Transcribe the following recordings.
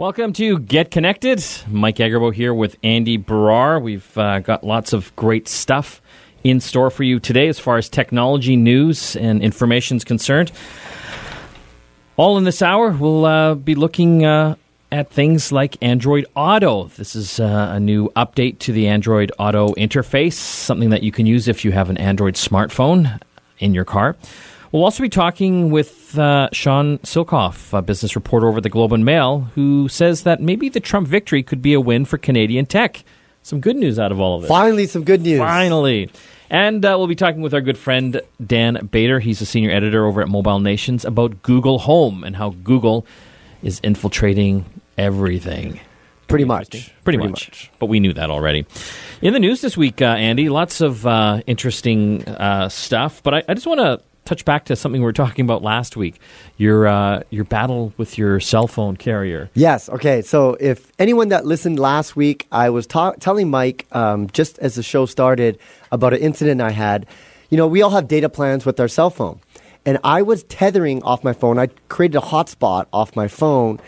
Welcome to Get Connected. Mike Agerbo here with Andy Barrar. We've uh, got lots of great stuff in store for you today as far as technology news and information is concerned. All in this hour, we'll uh, be looking uh, at things like Android Auto. This is uh, a new update to the Android Auto interface, something that you can use if you have an Android smartphone in your car. We'll also be talking with uh, Sean Silcoff, a business reporter over at the Globe and Mail, who says that maybe the Trump victory could be a win for Canadian tech. Some good news out of all of this. Finally, some good news. Finally. And uh, we'll be talking with our good friend Dan Bader. He's a senior editor over at Mobile Nations about Google Home and how Google is infiltrating everything. Pretty much. Pretty, Pretty much. much. But we knew that already. In the news this week, uh, Andy, lots of uh, interesting uh, stuff. But I, I just want to touch back to something we were talking about last week your uh, your battle with your cell phone carrier. Yes. Okay. So if anyone that listened last week, I was ta- telling Mike um, just as the show started about an incident I had. You know, we all have data plans with our cell phone, and I was tethering off my phone. I created a hotspot off my phone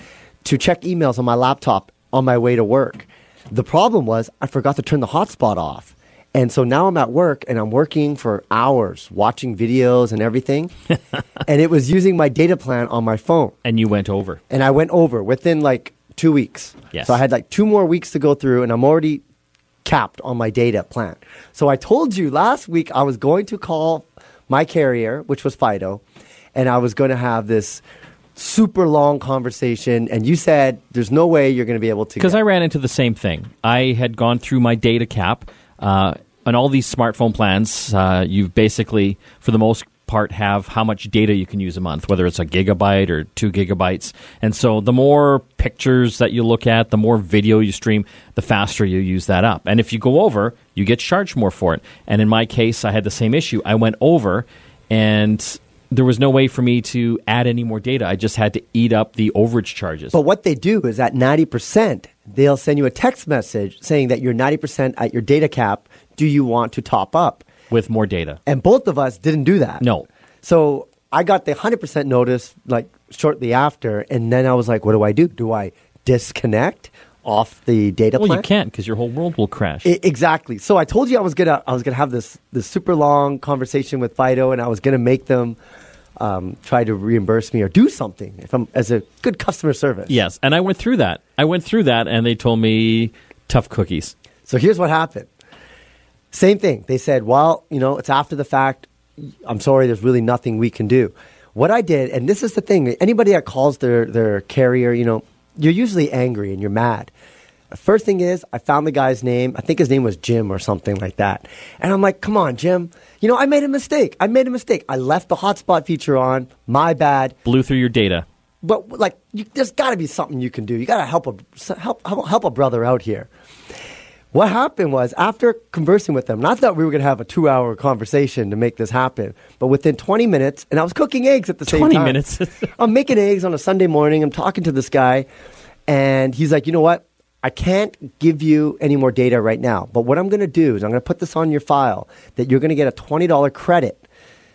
to check emails on my laptop on my way to work. The problem was I forgot to turn the hotspot off. And so now I'm at work and I'm working for hours watching videos and everything. and it was using my data plan on my phone. And you went over. And I went over within like two weeks. Yes. So I had like two more weeks to go through and I'm already capped on my data plan. So I told you last week I was going to call my carrier, which was Fido, and I was going to have this super long conversation and you said there's no way you're going to be able to because i ran into the same thing i had gone through my data cap uh, on all these smartphone plans, uh, you basically, for the most part, have how much data you can use a month, whether it's a gigabyte or two gigabytes. And so the more pictures that you look at, the more video you stream, the faster you use that up. And if you go over, you get charged more for it. And in my case, I had the same issue. I went over and there was no way for me to add any more data. I just had to eat up the overage charges. But what they do is at 90%, they'll send you a text message saying that you're 90% at your data cap. Do you want to top up? With more data. And both of us didn't do that. No. So I got the 100% notice like shortly after. And then I was like, what do I do? Do I disconnect? Off the data well, plan. you can't because your whole world will crash. I, exactly. So I told you I was gonna I was gonna have this this super long conversation with Fido, and I was gonna make them um, try to reimburse me or do something if I'm as a good customer service. Yes, and I went through that. I went through that, and they told me tough cookies. So here's what happened. Same thing. They said, "Well, you know, it's after the fact. I'm sorry. There's really nothing we can do." What I did, and this is the thing: anybody that calls their their carrier, you know, you're usually angry and you're mad. First thing is, I found the guy's name. I think his name was Jim or something like that. And I'm like, come on, Jim. You know, I made a mistake. I made a mistake. I left the hotspot feature on. My bad. Blew through your data. But like, you, there's got to be something you can do. You got to help a help help a brother out here. What happened was after conversing with them, I thought we were going to have a two-hour conversation to make this happen, but within 20 minutes, and I was cooking eggs at the same 20 time. 20 minutes. I'm making eggs on a Sunday morning. I'm talking to this guy, and he's like, "You know what? I can't give you any more data right now, but what I'm going to do is I'm going to put this on your file that you're going to get a $20 credit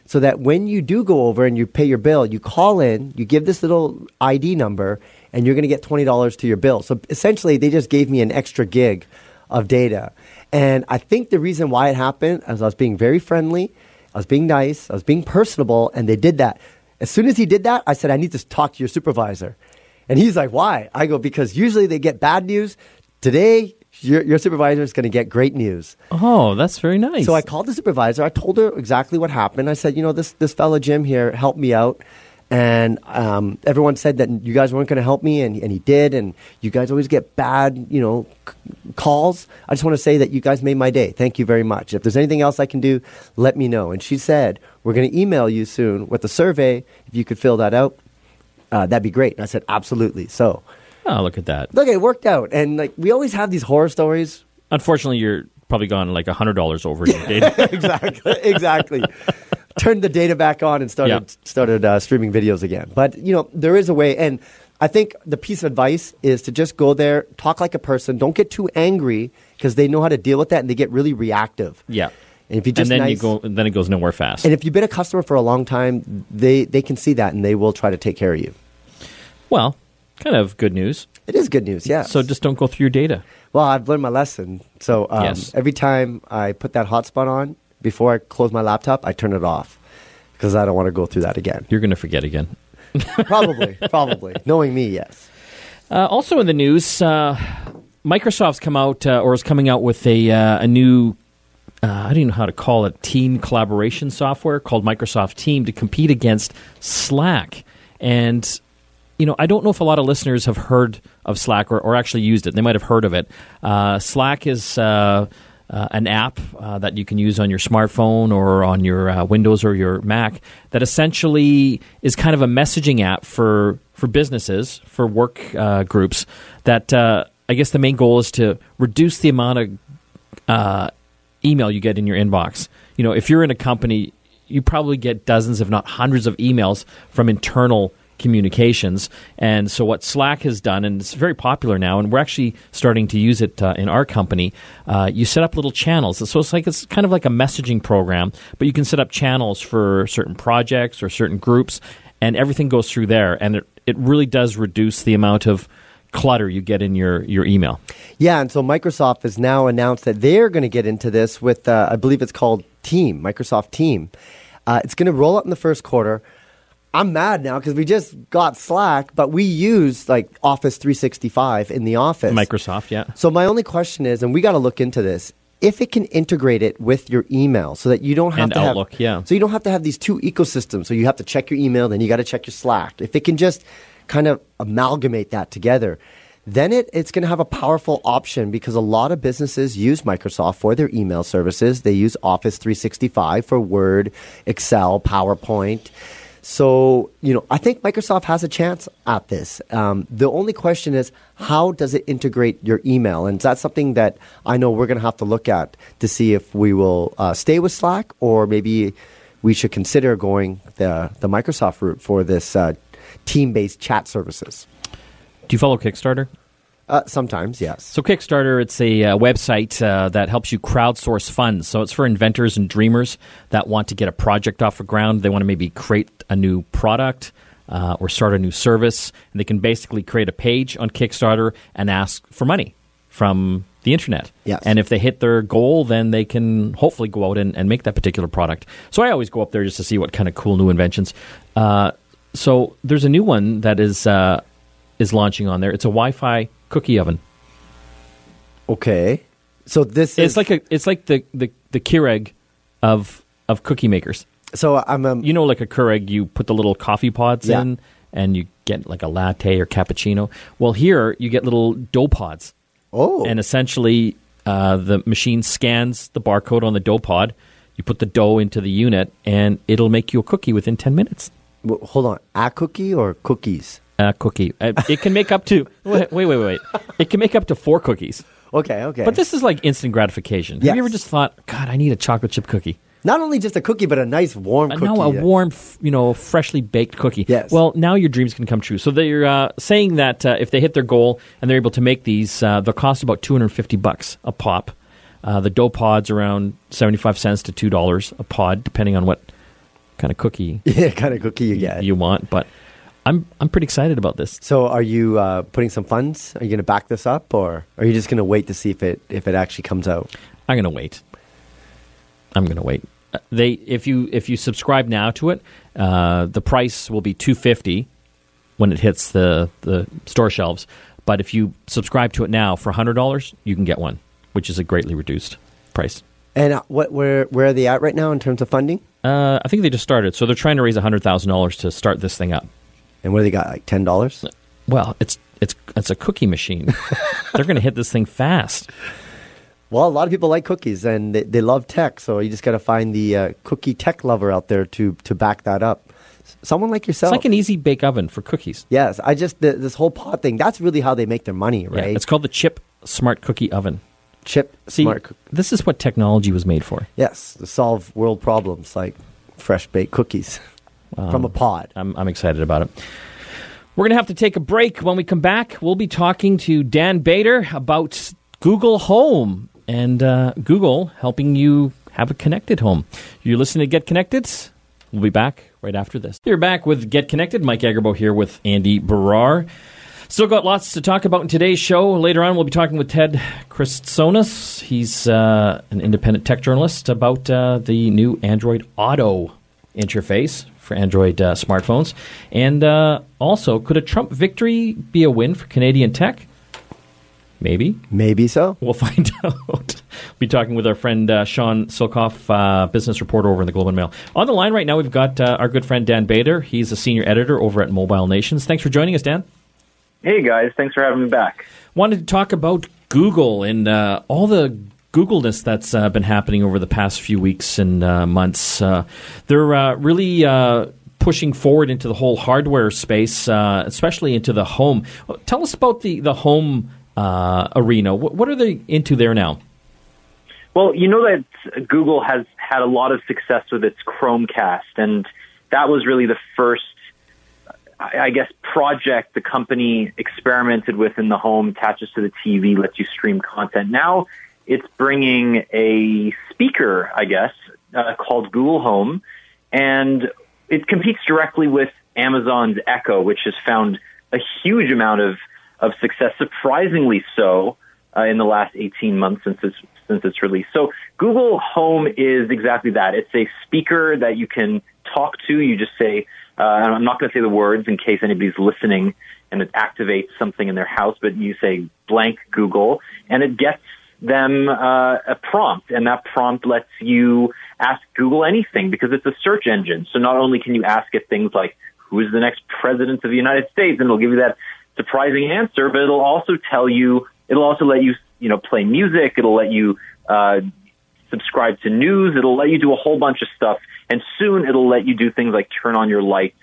so that when you do go over and you pay your bill, you call in, you give this little ID number, and you're going to get $20 to your bill. So essentially, they just gave me an extra gig of data. And I think the reason why it happened is I was being very friendly, I was being nice, I was being personable, and they did that. As soon as he did that, I said, I need to talk to your supervisor. And he's like, why? I go, because usually they get bad news. Today, your, your supervisor is going to get great news. Oh, that's very nice. So I called the supervisor. I told her exactly what happened. I said, you know, this, this fellow Jim here helped me out. And um, everyone said that you guys weren't going to help me, and, and he did. And you guys always get bad, you know, c- calls. I just want to say that you guys made my day. Thank you very much. If there's anything else I can do, let me know. And she said, we're going to email you soon with a survey. If you could fill that out, uh, that'd be great. And I said, absolutely. So, oh, look at that. look, it worked out. And like we always have these horror stories. Unfortunately, you're probably gone like hundred dollars over your data. exactly, exactly. Turned the data back on and started Yeah. started uh, streaming videos again. But you know, there is a way, and I think the piece of advice is to just go there, talk like a person. Don't get too angry because they know how to deal with that, and they get really reactive. yeah. And if you just and then you nice- go, and then it goes nowhere fast. And if you've been a customer for a long time, they they can see that, and they will try to take care of you. well, kind of good news. It is good news, yeah. So just don't go through your data. well, I've learned my lesson. So um, Yes. every time I put that hotspot on, before I close my laptop, I turn it off because I don't want to go through that again. You're going to forget again. probably, probably. Knowing me, yes. Uh, also in the news, uh, Microsoft's come out uh, or is coming out with a uh, a new. Uh, I don't even know how to call it team collaboration software called Microsoft Team to compete against Slack. And you know, I don't know if a lot of listeners have heard of Slack or, or actually used it. They might have heard of it. Uh, Slack is uh, uh, an app uh, that you can use on your smartphone or on your uh, Windows or your Mac that essentially is kind of a messaging app for for businesses for work uh, groups. That uh, I guess the main goal is to reduce the amount of uh, email you get in your inbox. You know, if you're in a company, you probably get dozens, if not hundreds, of emails from internal communications. And so, what Slack has done, and it's very popular now, and we're actually starting to use it uh, in our company. Uh, you set up little channels, so it's like it's kind of like a messaging program, but you can set up channels for certain projects or certain groups, and everything goes through there, and it it really does reduce the amount of clutter you get in your your email. Yeah, and so Microsoft has now announced that they're going to get into this with, uh, I believe it's called Team, Microsoft Team. Uh, it's going to roll out in the first quarter. I'm mad now because we just got Slack, but we use like Office 365 in the office. Microsoft, yeah. So my only question is, and we got to look into this, if it can integrate it with your email, so that you don't have And to Outlook, have, yeah. So you don't have to have these two ecosystems. So you have to check your email, then you got to check your Slack. If it can just kind of amalgamate that together, then it, it's going to have a powerful option because a lot of businesses use Microsoft for their email services. They use Office 365 for Word, Excel, PowerPoint. So, you know, I think Microsoft has a chance at this. Um, the only question is, how does it integrate your email? And that's something that I know we're going to have to look at to see if we will uh, stay with Slack or maybe we should consider going the, the Microsoft route for this uh, team based chat services. Do you follow Kickstarter? Uh, sometimes, yes. So Kickstarter, it's a uh, website uh, that helps you crowdsource funds. So it's for inventors and dreamers that want to get a project off the ground. They want to maybe create a new product uh, or start a new service, and they can basically create a page on Kickstarter and ask for money from the internet. Yes. And if they hit their goal, then they can hopefully go out and, and make that particular product. So I always go up there just to see what kind of cool new inventions. Uh, so there's a new one that is uh, is launching on there. It's a Wi-Fi cookie oven. Okay. So this is. It's like a it's like the the the Keurig of of cookie makers. So I'm. Um, You know, like a Keurig, you put the little coffee pods Yeah. in, and you get like a latte or cappuccino. Well, here you get little dough pods, oh. and essentially uh, the machine scans the barcode on the dough pod. You put the dough into the unit, and it'll make you a cookie within ten minutes. w- hold on. A cookie or cookies? A cookie. Uh, it can make up to wait, wait, wait, wait. It can make up to four cookies. Okay, okay. But this is like instant gratification. Have you ever just thought, God, I need a chocolate chip cookie? Not only just a cookie, but a nice warm Uh, cookie. No, a warm, f- you know, freshly baked cookie. Yes. Well, now your dreams can come true. So they're uh, saying that uh, if they hit their goal and they're able to make these, uh, they'll cost about two hundred fifty bucks a pop. Uh, the dough pods around seventy five cents to two dollars a pod, depending on what kind of cookie Yeah, kind of cookie you get. you want. But I'm I'm pretty excited about this. So, are you uh, putting some funds? Are you going to back this up, or are you just going to wait to see if it if it actually comes out? I'm gonna wait. I'm gonna wait. Uh, They if you if you subscribe now to it, uh, the price will be two fifty when it hits the the store shelves. But if you subscribe to it now for hundred dollars, you can get one, which is a greatly reduced price. And uh, what where where are they at right now in terms of funding? Uh, I think they just started, so they're trying to raise hundred thousand dollars to start this thing up. And what do they got? Like ten dollars? Well, it's it's it's a cookie machine. they're going to hit this thing fast. Well, a lot of people like cookies and they, they love tech, so you just got to find the uh, cookie tech lover out there to to back that up. Someone like yourself. It's like an easy bake oven for cookies. yes, I just the, this whole pot thing. That's really how they make their money, Yeah, right? it's called the Chip Smart Cookie Oven. chip See, smart. this is what technology was made for. Yes, to solve world problems like fresh baked cookies from a pod. I'm, I'm excited about it. We're going to have to take a break. When we come back, we'll be talking to Dan Bader about Google Home and uh, Google helping you have a connected home. You're listening to Get Connected. We'll be back right after this. You're back with Get Connected. Mike Agerbo here with Andy Barrar. Still got lots to talk about in today's show. Later on, we'll be talking with Ted Kritsonis. He's uh, an independent tech journalist about uh, the new Android Auto interface for Android uh, smartphones. And uh, also, could a Trump victory be a win for Canadian tech? Maybe. Maybe so. We'll find out. we'll be talking with our friend uh, Sean Silcoff, uh, business reporter over in the Globe and Mail. On the line right now, we've got uh, our good friend Dan Bader. He's a senior editor over at Mobile Nations. Thanks for joining us, Dan. Hey, guys. Thanks for having me back. Wanted to talk about Google and uh, all the Googleness that's uh, been happening over the past few weeks and uh, months. they're really pushing forward into the whole hardware space, especially into the home. Tell us about the, the home uh, arena. What, what, are they into there now? Well, you know that Google has had a lot of success with its Chromecast, and that was really the first, I guess, project the company experimented with in the home, attaches to the TV, lets you stream content. Now it's bringing a speaker, I guess, uh, called Google Home, and it competes directly with Amazon's Echo, which has found a huge amount of of success, surprisingly so, uh, in the last 18 months since its since its release. So Google Home is exactly that. It's a speaker that you can talk to. You just say, uh, I'm not going to say the words in case anybody's listening and it activates something in their house, but you say blank Google and it gets them uh, a prompt, and that prompt lets you ask Google anything because it's a search engine. So not only can you ask it things like, who is the next president of the United States? And it'll give you that surprising answer, but it'll also tell you, it'll also let you, you know, play music. It'll let you, uh, subscribe to news. It'll let you do a whole bunch of stuff. And soon it'll let you do things like turn on your lights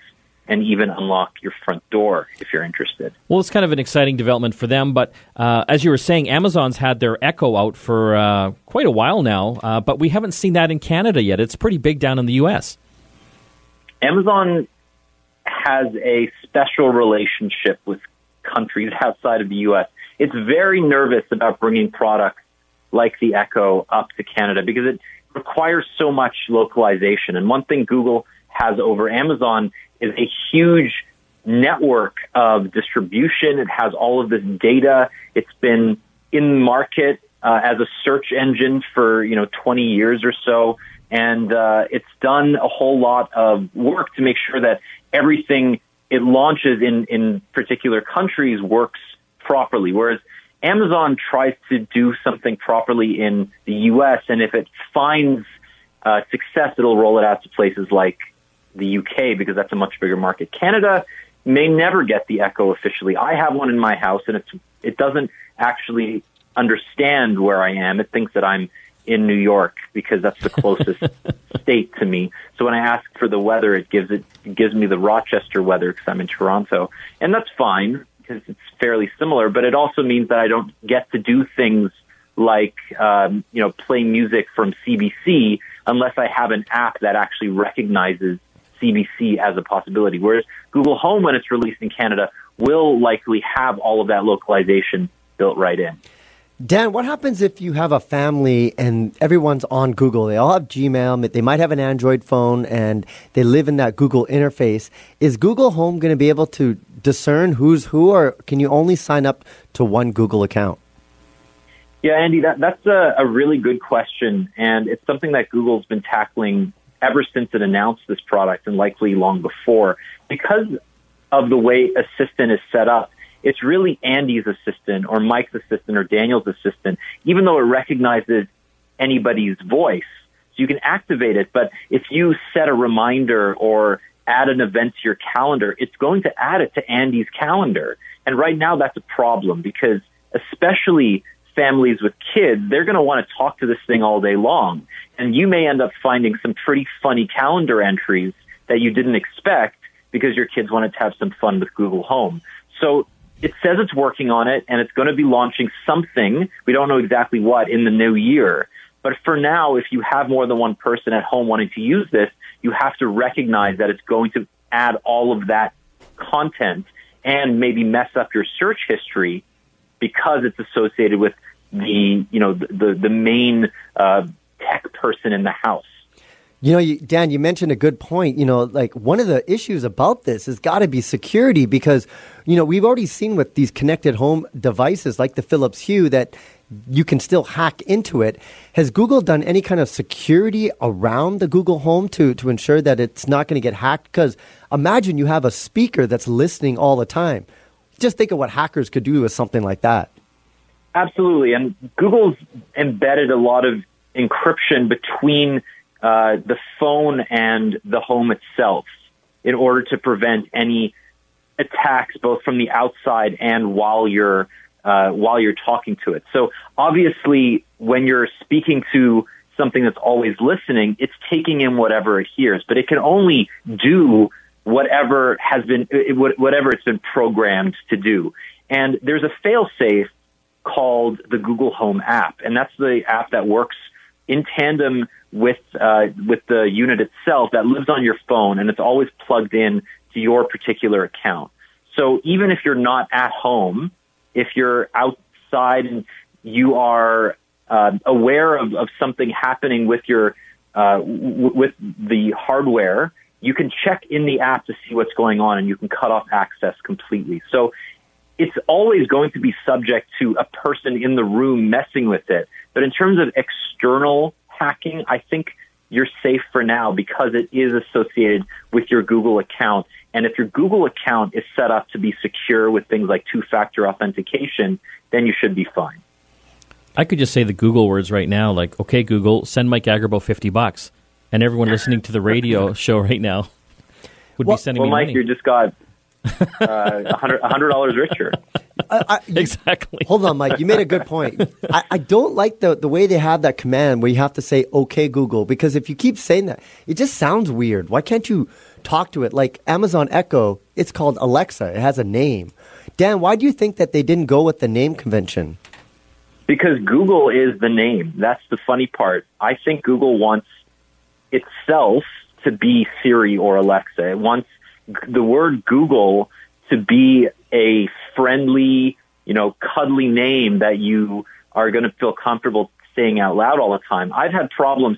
and even unlock your front door if you're interested. Well, it's kind of an exciting development for them. But uh, as you were saying, Amazon's had their Echo out for uh, quite a while now, uh, but we haven't seen that in Canada yet. It's pretty big down in the U.S. Amazon has a special relationship with countries outside of the U.S. It's very nervous about bringing products like the Echo up to Canada because it requires so much localization. And one thing Google has over Amazon is a huge network of distribution. It has all of this data. It's been in market uh, as a search engine for you know 20 years or so, and uh, it's done a whole lot of work to make sure that everything it launches in, in particular countries works properly. Whereas Amazon tries to do something properly in the U.S. and if it finds uh, success, it'll roll it out to places like the UK because that's a much bigger market. Canada may never get the Echo officially. I have one in my house and it's, it doesn't actually understand where I am. It thinks that I'm in New York because that's the closest state to me. So when I ask for the weather, it gives it, it gives me the Rochester weather because I'm in Toronto, and that's fine because it's fairly similar. But it also means that I don't get to do things like um, you know play music from CBC unless I have an app that actually recognizes CBC as a possibility. Whereas Google Home, when it's released in Canada, will likely have all of that localization built right in. Dan, what happens if you have a family and everyone's on Google? They all have Gmail, they might have an Android phone, and they live in that Google interface. Is Google Home going to be able to discern who's who, or can you only sign up to one Google account? Yeah, Andy, that, that's a, a really good question, and it's something that Google's been tackling ever since it announced this product, and likely long before. Because of the way Assistant is set up, it's really Andy's assistant or Mike's assistant or Daniel's assistant, even though it recognizes anybody's voice. So you can activate it, but if you set a reminder or add an event to your calendar, it's going to add it to Andy's calendar. And right now that's a problem because especially families with kids, they're going to want to talk to this thing all day long. And you may end up finding some pretty funny calendar entries that you didn't expect because your kids wanted to have some fun with Google Home. So it says it's working on it and it's going to be launching something. We don't know exactly what in the new year. But for now, if you have more than one person at home wanting to use this, you have to recognize that it's going to add all of that content and maybe mess up your search history because it's associated with the, you know, the, the, main uh, tech person in the house. You know, you, Dan, you mentioned a good point. You know, like one of the issues about this has got to be security because, you know, we've already seen with these connected home devices like the Philips Hue that you can still hack into it. Has Google done any kind of security around the Google Home to, to ensure that it's not going to get hacked? Because imagine you have a speaker that's listening all the time. Just think of what hackers could do with something like that. Absolutely. And Google's embedded a lot of encryption between uh, the phone and the home itself in order to prevent any attacks both from the outside and while you're uh, while you're talking to it. So obviously, when you're speaking to something that's always listening, it's taking in whatever it hears, but it can only do whatever has been whatever it's been programmed to do. And there's a failsafe called the Google Home app, and that's the app that works in tandem with uh, with the unit itself that lives on your phone, and it's always plugged in to your particular account. So even if you're not at home, if you're outside and you are uh, aware of, of something happening with your uh, w- with the hardware, you can check in the app to see what's going on, and you can cut off access completely. So it's always going to be subject to a person in the room messing with it. But in terms of external hacking, I think you're safe for now because it is associated with your Google account. And if your Google account is set up to be secure with things like two factor authentication, then you should be fine. I could just say the Google words right now, like, okay, Google, send Mike Agerbo 50 bucks. And everyone listening to the radio show right now would well, be sending well, me Mike, money. you just got uh, hundred dollars richer. I, you, exactly. Hold on, Mike. You made a good point. I, I, don't like the the way they have that command where you have to say "Okay, Google" because if you keep saying that, it just sounds weird. Why can't you talk to it like Amazon Echo? It's called Alexa. It has a name. Dan, why do you think that they didn't go with the name convention? Because Google is the name. That's the funny part. I think Google wants itself to be Siri or Alexa. It wants the word Google to be a friendly, you know, cuddly name that you are going to feel comfortable saying out loud all the time. I've had problems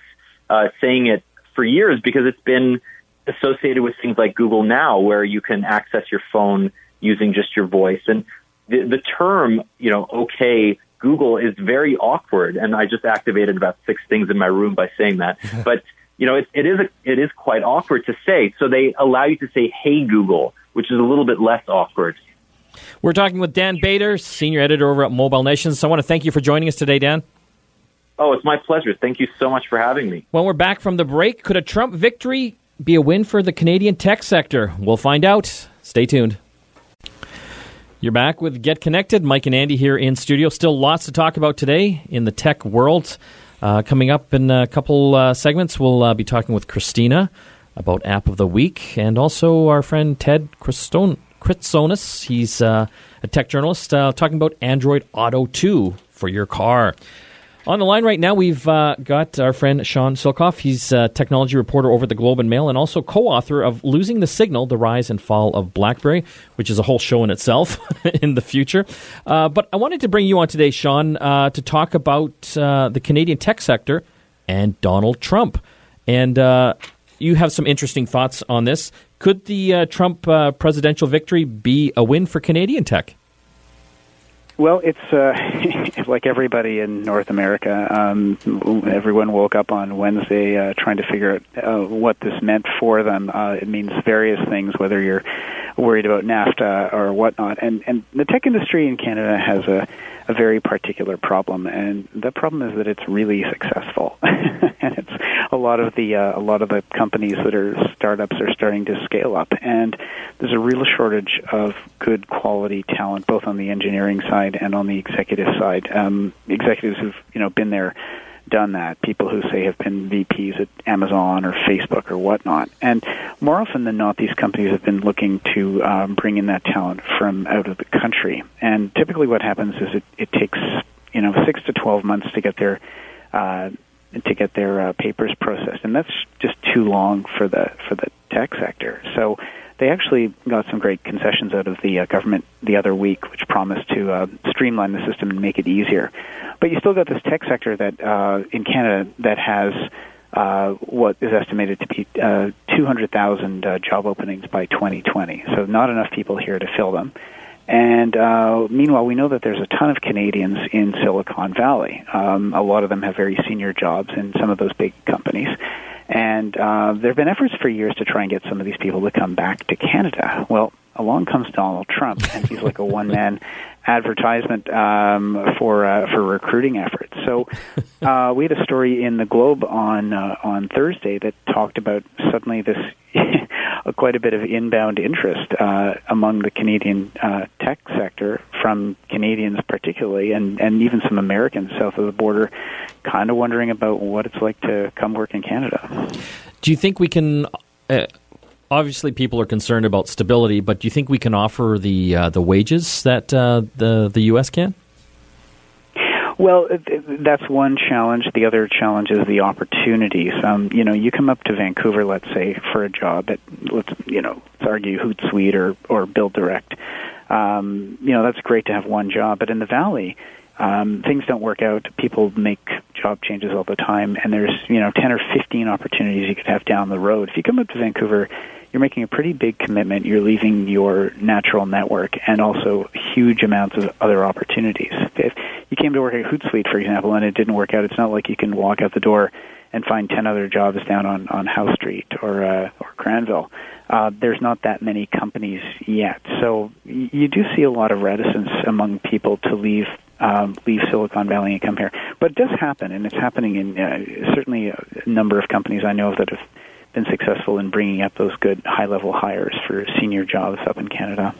uh, saying it for years because it's been associated with things like Google Now, where you can access your phone using just your voice. And the, the term, you know, okay, Google is very awkward. And I just activated about six things in my room by saying that. but you know, it, it is a, it is quite awkward to say. So they allow you to say, "Hey Google," which is a little bit less awkward. We're talking with Dan Bader, senior editor over at Mobile Nations. So I want to thank you for joining us today, Dan. Oh, it's my pleasure. Thank you so much for having me. When we're back from the break, could a Trump victory be a win for the Canadian tech sector? We'll find out. Stay tuned. You're back with Get Connected. Mike and Andy here in studio. Still lots to talk about today in the tech world. Uh, coming up in a couple uh, segments, we'll uh, be talking with Christina about App of the Week and also our friend Ted Kritsonis. He's uh, a tech journalist uh, talking about Android Auto 2 for your car. On the line right now, we've uh, got our friend Sean Silcoff. He's a technology reporter over at the Globe and Mail and also co author of Losing the Signal The Rise and Fall of Blackberry, which is a whole show in itself in the future. Uh, but I wanted to bring you on today, Sean, uh, to talk about uh, the Canadian tech sector and Donald Trump. And uh, you have some interesting thoughts on this. Could the uh, Trump presidential victory be a win for Canadian tech? Well, it's uh, like everybody in North America. Um, everyone woke up on Wednesday uh, trying to figure out uh, what this meant for them. Uh, it means various things, whether you're worried about NAFTA or whatnot. And and the tech industry in Canada has a a very particular problem, and the problem is that it's really successful, and it's a lot of the uh, a lot of the companies that are startups are starting to scale up, and there's a real shortage of good quality talent, both on the engineering side and on the executive side. Um, executives who've you know been there done that. People who say have been VPs at Amazon or Facebook or whatnot. And more often than not, these companies have been looking to um, bring in that talent from out of the country. And typically, what happens is it, it takes you know six to twelve months to get their uh, to get their uh, papers processed, and that's just too long for the for the tech sector. So they actually got some great concessions out of the uh, government the other week, which promised to uh, streamline the system and make it easier. But you still got this tech sector that uh, in Canada that has uh, what is estimated to be uh, 200,000 uh, job openings by 2020. So not enough people here to fill them. And uh, meanwhile, we know that there's a ton of Canadians in Silicon Valley. Um, a lot of them have very senior jobs in some of those big companies. And uh, there have been efforts for years to try and get some of these people to come back to Canada. Well, along comes Donald Trump, and he's like a one man advertisement um, for uh, for recruiting efforts. So uh, we had a story in the Globe on uh, on Thursday that talked about suddenly this quite a bit of inbound interest uh, among the Canadian uh, tech sector from Canadians particularly, and and even some Americans south of the border, kind of wondering about what it's like to come work in Canada. Do you think we can? Obviously people are concerned about stability, but do you think we can offer the uh, the wages that uh, the the U.S. can? Well, that's one challenge. The other challenge is the opportunities. Um, you know, you come up to Vancouver, let's say, for a job at let's you know, let's argue Hootsuite or or Build Direct. Um, you know, that's great to have one job, but in the Valley, um, things don't work out. People make job changes all the time, and there's you know ten or fifteen opportunities you could have down the road. If you come up to Vancouver you're making a pretty big commitment. You're leaving your natural network and also huge amounts of other opportunities. If you came to work at Hootsuite, for example, and it didn't work out, it's not like you can walk out the door and find 10 other jobs down on, on Howe Street or, uh, or Granville. Uh, there's not that many companies yet. So you do see a lot of reticence among people to leave um, leave Silicon Valley and come here. But it does happen, and it's happening in uh, certainly a number of companies I know of that have been successful in bringing up those good high level hires for senior jobs up in Canada.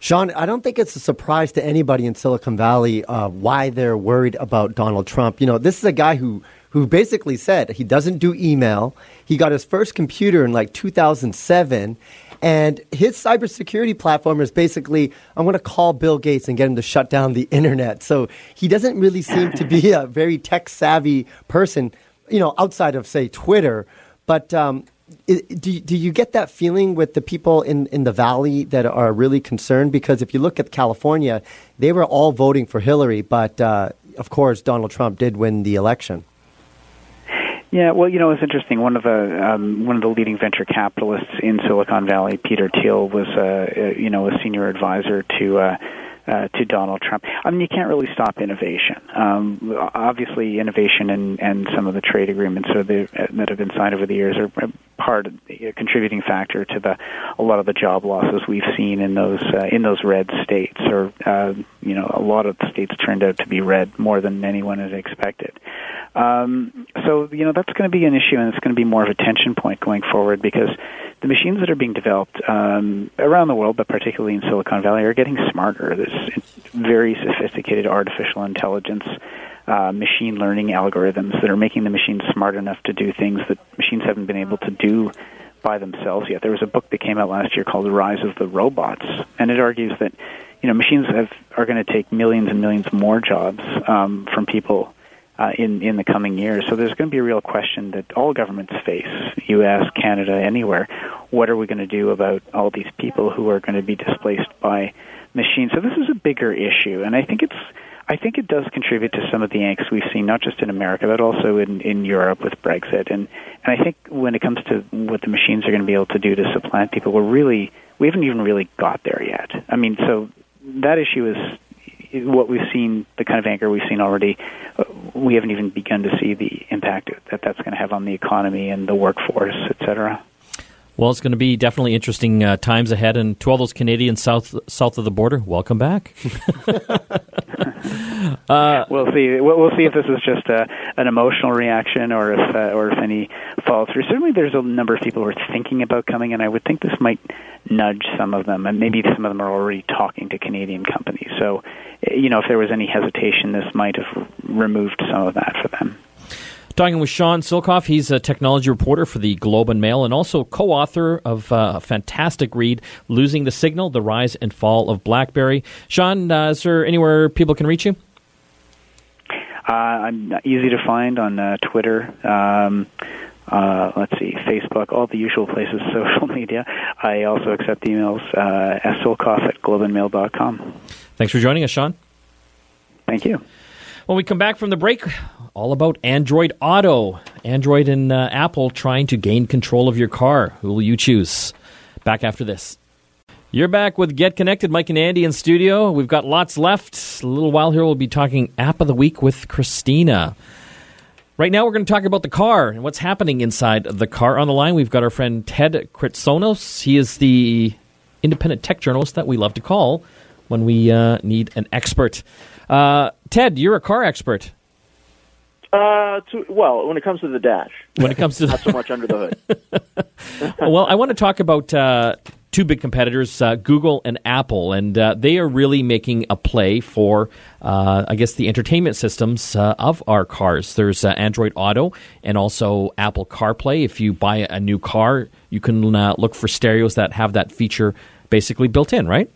Sean, I don't think it's a surprise to anybody in Silicon Valley uh, why they're worried about Donald Trump. You know, this is a guy who who basically said he doesn't do email. He got his first computer in like 2007. And his cybersecurity platform is basically, I'm going to call Bill Gates and get him to shut down the internet. So he doesn't really seem to be a very tech savvy person, you know, outside of, say, Twitter. But um, do, do you get that feeling with the people in, in the valley that are really concerned? Because if you look at California, they were all voting for Hillary, but uh, of course, Donald Trump did win the election. Yeah, well, you know, it's interesting. One of the um, one of the leading venture capitalists in Silicon Valley, Peter Thiel, was uh, you know a senior advisor to. Uh, uh, to Donald Trump. I mean, you can't really stop innovation. Um, obviously, innovation and, and some of the trade agreements the, that have been signed over the years are part, a contributing factor to the a lot of the job losses we've seen in those uh, in those red states. Or uh, you know, a lot of the states turned out to be red more than anyone had expected. Um, so you know, that's going to be an issue, and it's going to be more of a tension point going forward because the machines that are being developed um, around the world, but particularly in Silicon Valley, are getting smarter. There's very sophisticated artificial intelligence, uh, machine learning algorithms that are making the machines smart enough to do things that machines haven't been able to do by themselves yet. There was a book that came out last year called The Rise of the Robots, and it argues that you know machines have, are going to take millions and millions more jobs um, from people uh, in in the coming years. So there's going to be a real question that all governments face, U.S., Canada, anywhere. What are we going to do about all these people who are going to be displaced by machines? So this is a bigger issue, and I think it's. I think it does contribute to some of the angst we've seen, not just in America, but also in, in Europe with Brexit. And, and I think when it comes to what the machines are going to be able to do to supplant people, we're really, we haven't even really got there yet. I mean, so that issue is what we've seen, the kind of anger we've seen already, uh, we haven't even begun to see the impact that that's going to have on the economy and the workforce, et cetera. Well, it's going to be definitely interesting uh, times ahead, and to all those Canadians south south of the border, welcome back. uh, we'll see. We'll see if this is just a, an emotional reaction, or if uh, or if any follow through. Certainly, there's a number of people who are thinking about coming, and I would think this might nudge some of them, and maybe some of them are already talking to Canadian companies. So, you know, if there was any hesitation, this might have removed some of that for them. Talking with Sean Silcoff, he's a technology reporter for the Globe and Mail and also co author of uh, a fantastic read, Losing the Signal The Rise and Fall of Blackberry. Sean, uh, is there anywhere people can reach you? Uh, I'm easy to find on uh, Twitter. Um, uh, let's see, Facebook, all the usual places, social media. I also accept emails, uh, at globeandmail.com. Thanks for joining us, Sean. Thank you. When we come back from the break, all about Android Auto. Android and uh, Apple trying to gain control of your car. Who will you choose? Back after this. You're back with Get Connected. Mike and Andy in studio. We've got lots left. A little while here, we'll be talking App of the Week with Christina. Right now, we're going to talk about the car and what's happening inside the car. On the line, we've got our friend Ted Kritsonis. He is the independent tech journalist that we love to call when we uh, need an expert. Uh, Ted, you're a car expert. Uh, to, well, when it comes to the dash, when it comes to not so much under the hood. well, I want to talk about uh, two big competitors, uh, Google and Apple, and uh, they are really making a play for, uh, I guess, the entertainment systems uh, of our cars. There's uh, Android Auto and also Apple CarPlay. If you buy a new car, you can uh, look for stereos that have that feature basically built in, right?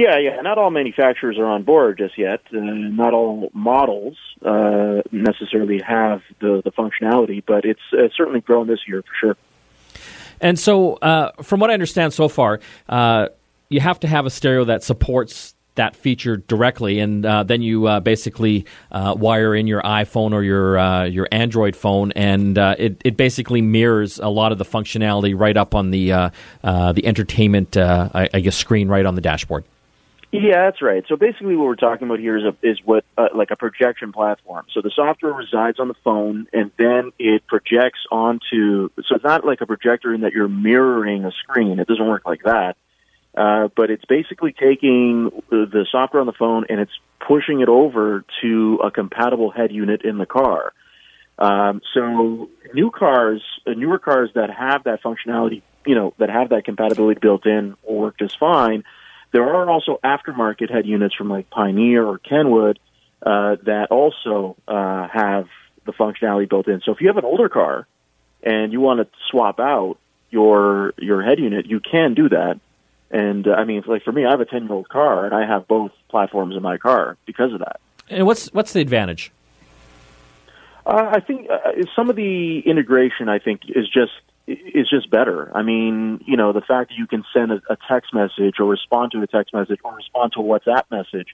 Yeah, yeah. Not all manufacturers are on board just yet. not all models necessarily have the, the functionality, but it's certainly grown this year for sure. And so, uh, from what I understand so far, uh, you have to have a stereo that supports that feature directly, and uh, then you uh, basically uh, wire in your iPhone or your uh, your Android phone, and it it basically mirrors a lot of the functionality right up on the the entertainment I, I guess screen right on the dashboard. Yeah, that's right. So basically, what we're talking about here is a, is what uh, like a projection platform. So the software resides on the phone, and then it projects onto. So it's not like a projector in that you're mirroring a screen. It doesn't work like that. Uh, but it's basically taking the software on the phone and it's pushing it over to a compatible head unit in the car. Um, so new cars, uh, newer cars that have that functionality, you know, that have that compatibility built in, will work just fine there are also aftermarket head units from like Pioneer or Kenwood uh, that also uh, have the functionality built in. So if you have an older car and you want to swap out your your head unit, you can do that. And uh, I mean, like for me, I have a ten year old car, and I have both platforms in my car because of that. And what's what's the advantage? Uh, I think uh, some of the integration, I think, is just is just better. I mean, you know, the fact that you can send a, a text message or respond to a text message or respond to a WhatsApp message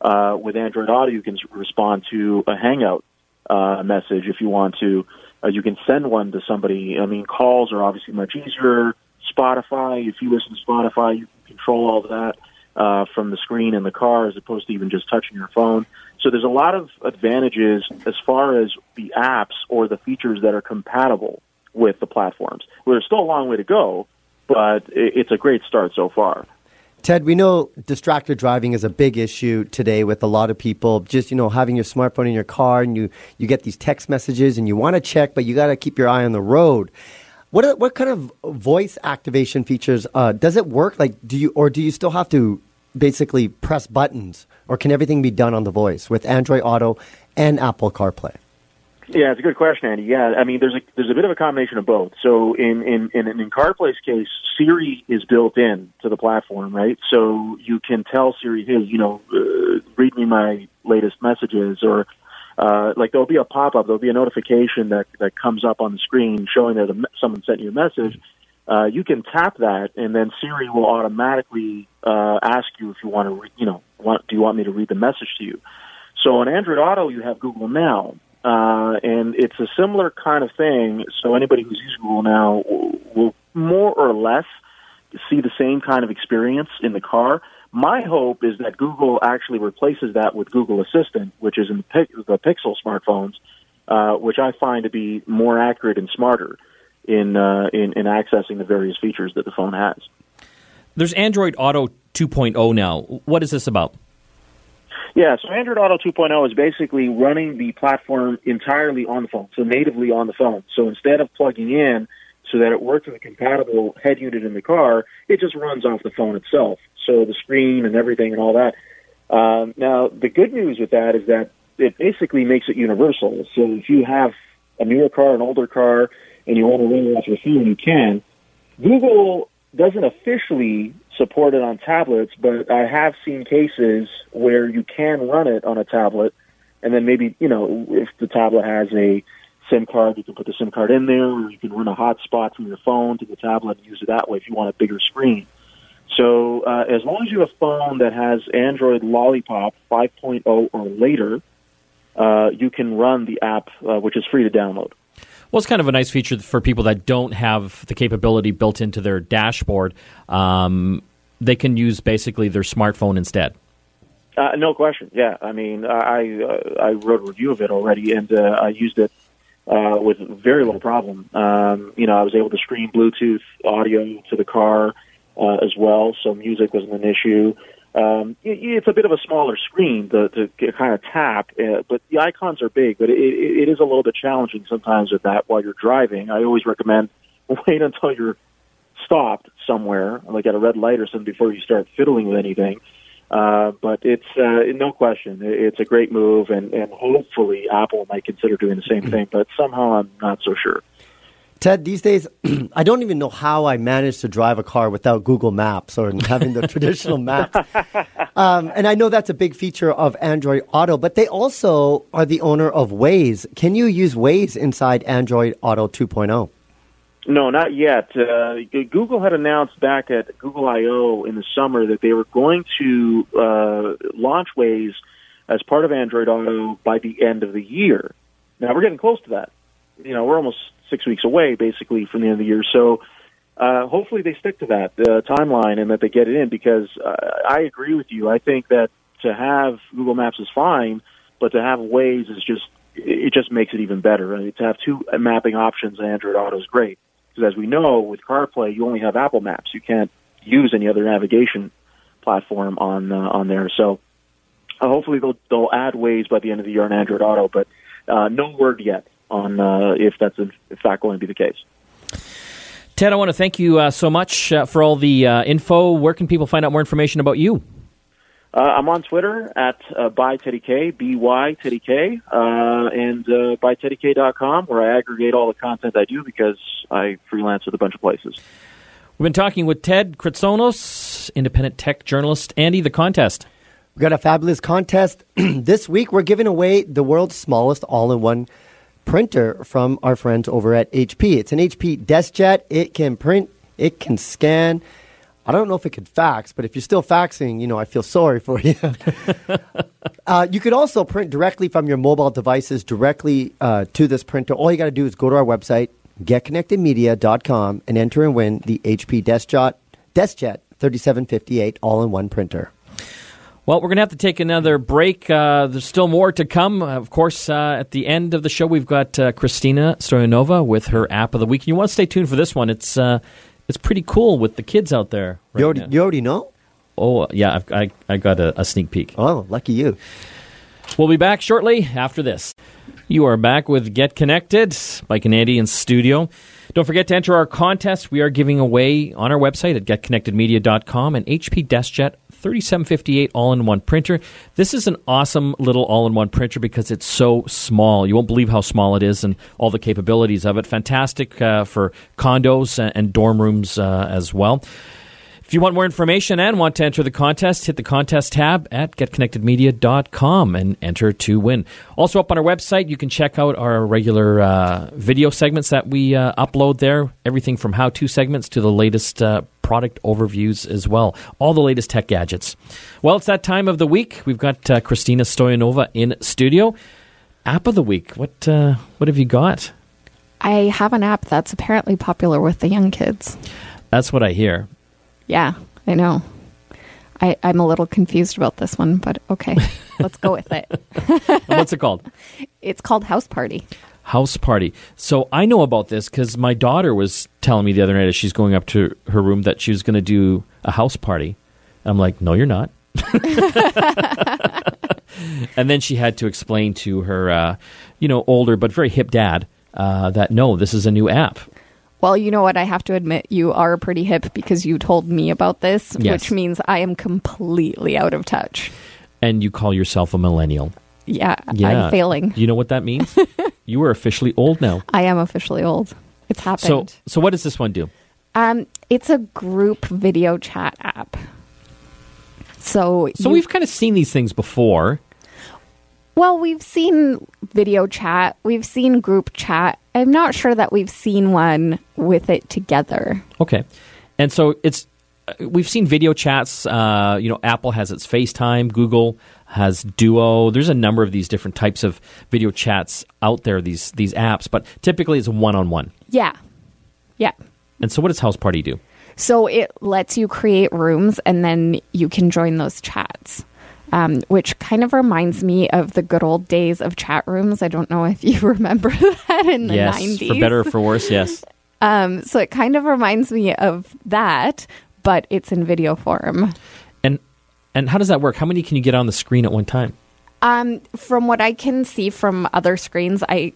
uh, with Android Auto, you can respond to a Hangout uh, message if you want to. Uh, you can send one to somebody. I mean, calls are obviously much easier. Spotify, if you listen to Spotify, you can control all of that uh, from the screen in the car as opposed to even just touching your phone. So there's a lot of advantages as far as the apps or the features that are compatible with the platforms. There's still a long way to go, but it's a great start so far. Ted, we know distracted driving is a big issue today with a lot of people. Just you know, having your smartphone in your car and you you get these text messages and you want to check, but you got to keep your eye on the road. What what kind of voice activation features uh, does it work? Like, do you or do you still have to basically press buttons, or can everything be done on the voice with Android Auto and Apple CarPlay? Yeah, it's a good question, Andy. Yeah, I mean, there's a there's a bit of a combination of both. So in in in, in CarPlay's case, Siri is built in to the platform, right? So you can tell Siri, hey, you know, uh, read me my latest messages, or uh, like there'll be a pop up, there'll be a notification that that comes up on the screen showing that a, someone sent you a message. Uh, you can tap that, and then Siri will automatically uh, ask you if you want to, re- you know, want, do you want me to read the message to you? So on Android Auto, you have Google Now. Uh, and it's a similar kind of thing. So anybody who's using Google now will more or less see the same kind of experience in the car. My hope is that Google actually replaces that with Google Assistant, which is in the, the Pixel smartphones, uh, which I find to be more accurate and smarter in, uh, in in accessing the various features that the phone has. There's Android Auto 2.0 now. What is this about? Yeah, so Android Auto 2.0 is basically running the platform entirely on the phone, so natively on the phone. So instead of plugging in so that it works with a compatible head unit in the car, it just runs off the phone itself. So the screen and everything and all that. Um, now, the good news with that is that it basically makes it universal. So if you have a newer car, an older car, and you want to run it off your phone, you can. Google doesn't officially support it on tablets, but I have seen cases where you can run it on a tablet, and then maybe you know if the tablet has a SIM card, you can put the SIM card in there, or you can run a hotspot from your phone to the tablet and use it that way if you want a bigger screen. So uh, as long as you have a phone that has Android Lollipop 5.0 or later, uh, you can run the app, uh, which is free to download. Well, it's kind of a nice feature for people that don't have the capability built into their dashboard. Um, they can use basically their smartphone instead. Uh, no question. Yeah, I mean, I uh, I wrote a review of it already, and uh, I used it uh, with very little problem. Um, you know, I was able to stream Bluetooth audio to the car uh, as well, so music wasn't an issue. Um, it's a bit of a smaller screen to, to kind of tap, uh, but the icons are big. But it, it, is a little bit challenging sometimes with that while you're driving. I always recommend wait until you're stopped somewhere, like at a red light or something, before you start fiddling with anything. Uh, but it's uh, no question, it's a great move, and, and hopefully Apple might consider doing the same thing. But somehow I'm not so sure. Ted, these days, I don't even know how I managed to drive a car without Google Maps or having the traditional maps. Um, and I know that's a big feature of Android Auto, but they also are the owner of Waze. Can you use Waze inside Android Auto 2.0? No, not yet. Uh, Google had announced back at Google I/O in the summer that they were going to uh, launch Waze as part of Android Auto by the end of the year. Now we're getting close to that. You know, we're almost six weeks away, basically, from the end of the year. So uh, hopefully they stick to that uh, timeline and that they get it in. Because uh, I agree with you. I think that to have Google Maps is fine, but to have Waze is just it just makes it even better. I mean, to have two mapping options Android Auto is great. Because as we know, with CarPlay, you only have Apple Maps. You can't use any other navigation platform on uh, on there. So uh, hopefully they'll they'll add Waze by the end of the year on Android Auto, but uh, no word yet on uh, if that's in fact going to be the case. Ted, I want to thank you uh, so much uh, for all the info. Where can people find out more information about you? Uh, I'm on Twitter at uh, by Teddy K, B Y Teddy K, uh, and uh, byteddyk.com, where I aggregate all the content I do because I freelance at a bunch of places. We've been talking with Ted Kritsonis, independent tech journalist. Andy, the contest. We've got a fabulous contest. this week, we're giving away the world's smallest all in one printer from our friends over at HP. It's an HP DeskJet. It can print, it can scan I don't know if it could fax, but if you're still faxing, you know, I feel sorry for you. uh, you could also print directly from your mobile devices directly uh, to this printer. All you got to do is go to our website, getconnectedmedia.com, and enter and win the HP DeskJet, DeskJet 3758 all in one printer. Well, we're going to have to take another break. Uh, there's still more to come. Of course, uh, at the end of the show, we've got uh, Christina Stoyanova with her app of the week. And you want to stay tuned for this one. It's uh, it's pretty cool with the kids out there. Right you, already, you already know? Oh, yeah, I've, I, I got a, a sneak peek. Oh, lucky you. We'll be back shortly after this. You are back with Get Connected by Canadian Studio. Don't forget to enter our contest. We are giving away on our website at getconnectedmedia.com an HP DeskJet 3758 all in one printer. This is an awesome little all in one printer because it's so small. You won't believe how small it is and all the capabilities of it. Fantastic uh, for condos and dorm rooms uh, as well. If you want more information and want to enter the contest, hit the contest tab at getconnectedmedia.com and enter to win. Also, up on our website, you can check out our regular uh, video segments that we uh, upload there. Everything from how to segments to the latest uh, product overviews as well. All the latest tech gadgets. Well, it's that time of the week. We've got uh, Christina Stoyanova in studio. App of the week. What, uh, what have you got? I have an app that's apparently popular with the young kids. That's what I hear. Yeah, I know. I, I'm a little confused about this one, but okay, let's go with it. What's it called? It's called House Party. House Party. So I know about this because my daughter was telling me the other night as she's going up to her room that she was going to do a house party. I'm like, no, you're not. and then she had to explain to her, uh, you know, older but very hip dad uh, that no, this is a new app. Well, you know what? I have to admit, you are pretty hip because you told me about this, yes. which means I am completely out of touch. And you call yourself a millennial. Yeah, yeah. I'm failing. You know what that means? you are officially old now. I am officially old. It's happened. So, so what does this one do? Um, it's a group video chat app. So, so we've kind of seen these things before. Well, we've seen video chat, we've seen group chat. I'm not sure that we've seen one with it together. Okay. And so it's we've seen video chats. Uh, you know, Apple has its FaceTime, Google has Duo. There's a number of these different types of video chats out there. These these apps, but typically it's one on one. Yeah, yeah. And so, what does House Party do? So it lets you create rooms, and then you can join those chats. Um, which kind of reminds me of the good old days of chat rooms. I don't know if you remember that in the yes, 90s. for better or for worse, yes. Um, so it kind of reminds me of that, but it's in video form. And and how does that work? How many can you get on the screen at one time? Um, from what I can see from other screens, I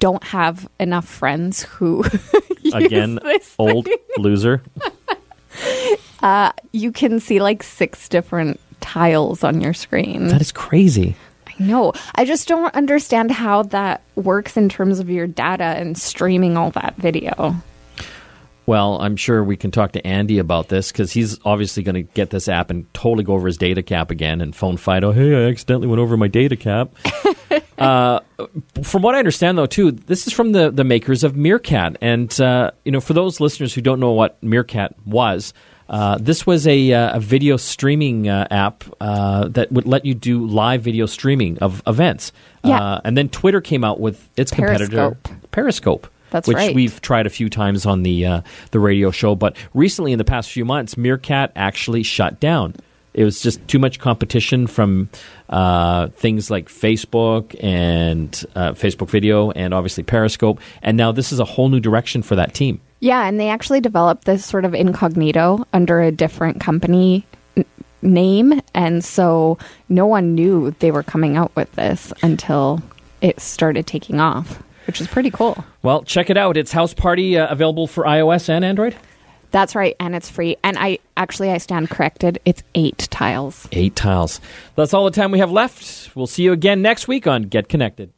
don't have enough friends who again old loser. uh, you can see like six different tiles on your screen. That is crazy. I know. I just don't understand how that works in terms of your data and streaming all that video. Well, I'm sure we can talk to Andy about this because he's obviously going to get this app and totally go over his data cap again and phone Fido. Hey, I accidentally went over my data cap. uh, from what I understand, though, too, this is from the the makers of Meerkat, and uh, you know, for those listeners who don't know what Meerkat was, uh, this was a, uh, a video streaming uh, app uh, that would let you do live video streaming of events. Yeah. Uh, and then Twitter came out with its Periscope. competitor, Periscope. That's which right. we've tried a few times on the uh, the radio show, but recently in the past few months, Meerkat actually shut down. It was just too much competition from uh, things like Facebook and uh, Facebook Video, and obviously Periscope. And now this is a whole new direction for that team. Yeah, and they actually developed this sort of incognito under a different company n- name, and so no one knew they were coming out with this until it started taking off, which is pretty cool. Well, check it out. It's House Party uh, available for iOS and Android. That's right, and it's free. And I actually I stand corrected. It's eight tiles. Eight tiles. That's all the time we have left. We'll see you again next week on Get Connected.